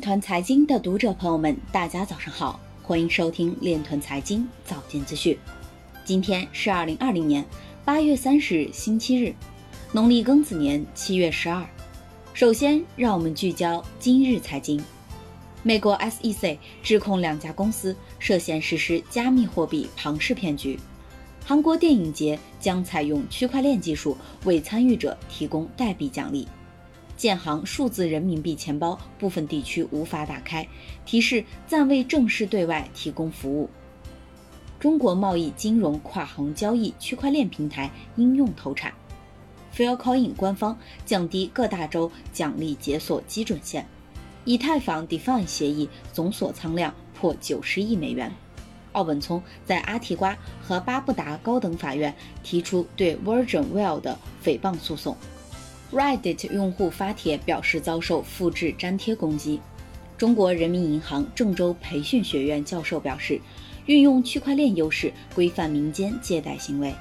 团财经的读者朋友们，大家早上好，欢迎收听链团财经早间资讯。今天是二零二零年八月三十日，星期日，农历庚子年七月十二。首先，让我们聚焦今日财经。美国 SEC 指控两家公司涉嫌实施加密货币庞氏骗局。韩国电影节将采用区块链技术为参与者提供代币奖励。建行数字人民币钱包部分地区无法打开，提示暂未正式对外提供服务。中国贸易金融跨行交易区块链平台应用投产。Faircoin 官方降低各大洲奖励解锁基准线。以太坊 Defi 协议总锁仓量破九十亿美元。奥本聪在阿提瓜和巴布达高等法院提出对 Virgin Well 的诽谤诉讼。Reddit 用户发帖表示遭受复制粘贴攻击。中国人民银行郑州培训学院教授表示，运用区块链优势规范民间借贷行为。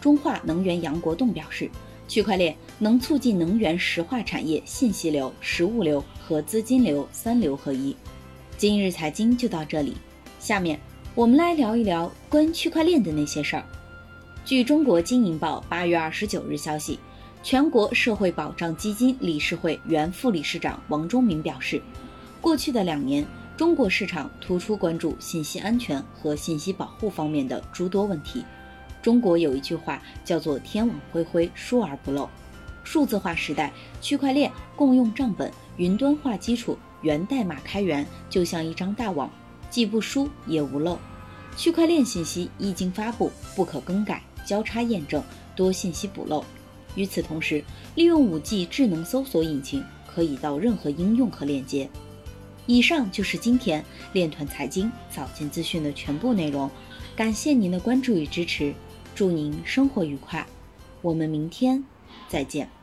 中化能源杨国栋表示。区块链能促进能源石化产业信息流、实物流和资金流三流合一。今日财经就到这里，下面我们来聊一聊关于区块链的那些事儿。据中国经营报八月二十九日消息，全国社会保障基金理事会原副理事长王忠明表示，过去的两年，中国市场突出关注信息安全和信息保护方面的诸多问题。中国有一句话叫做“天网恢恢，疏而不漏”。数字化时代，区块链共用账本、云端化基础、源代码开源，就像一张大网，既不疏也无漏。区块链信息一经发布，不可更改、交叉验证，多信息补漏。与此同时，利用 5G 智能搜索引擎，可以到任何应用和链接。以上就是今天链团财经早间资讯的全部内容，感谢您的关注与支持。祝您生活愉快，我们明天再见。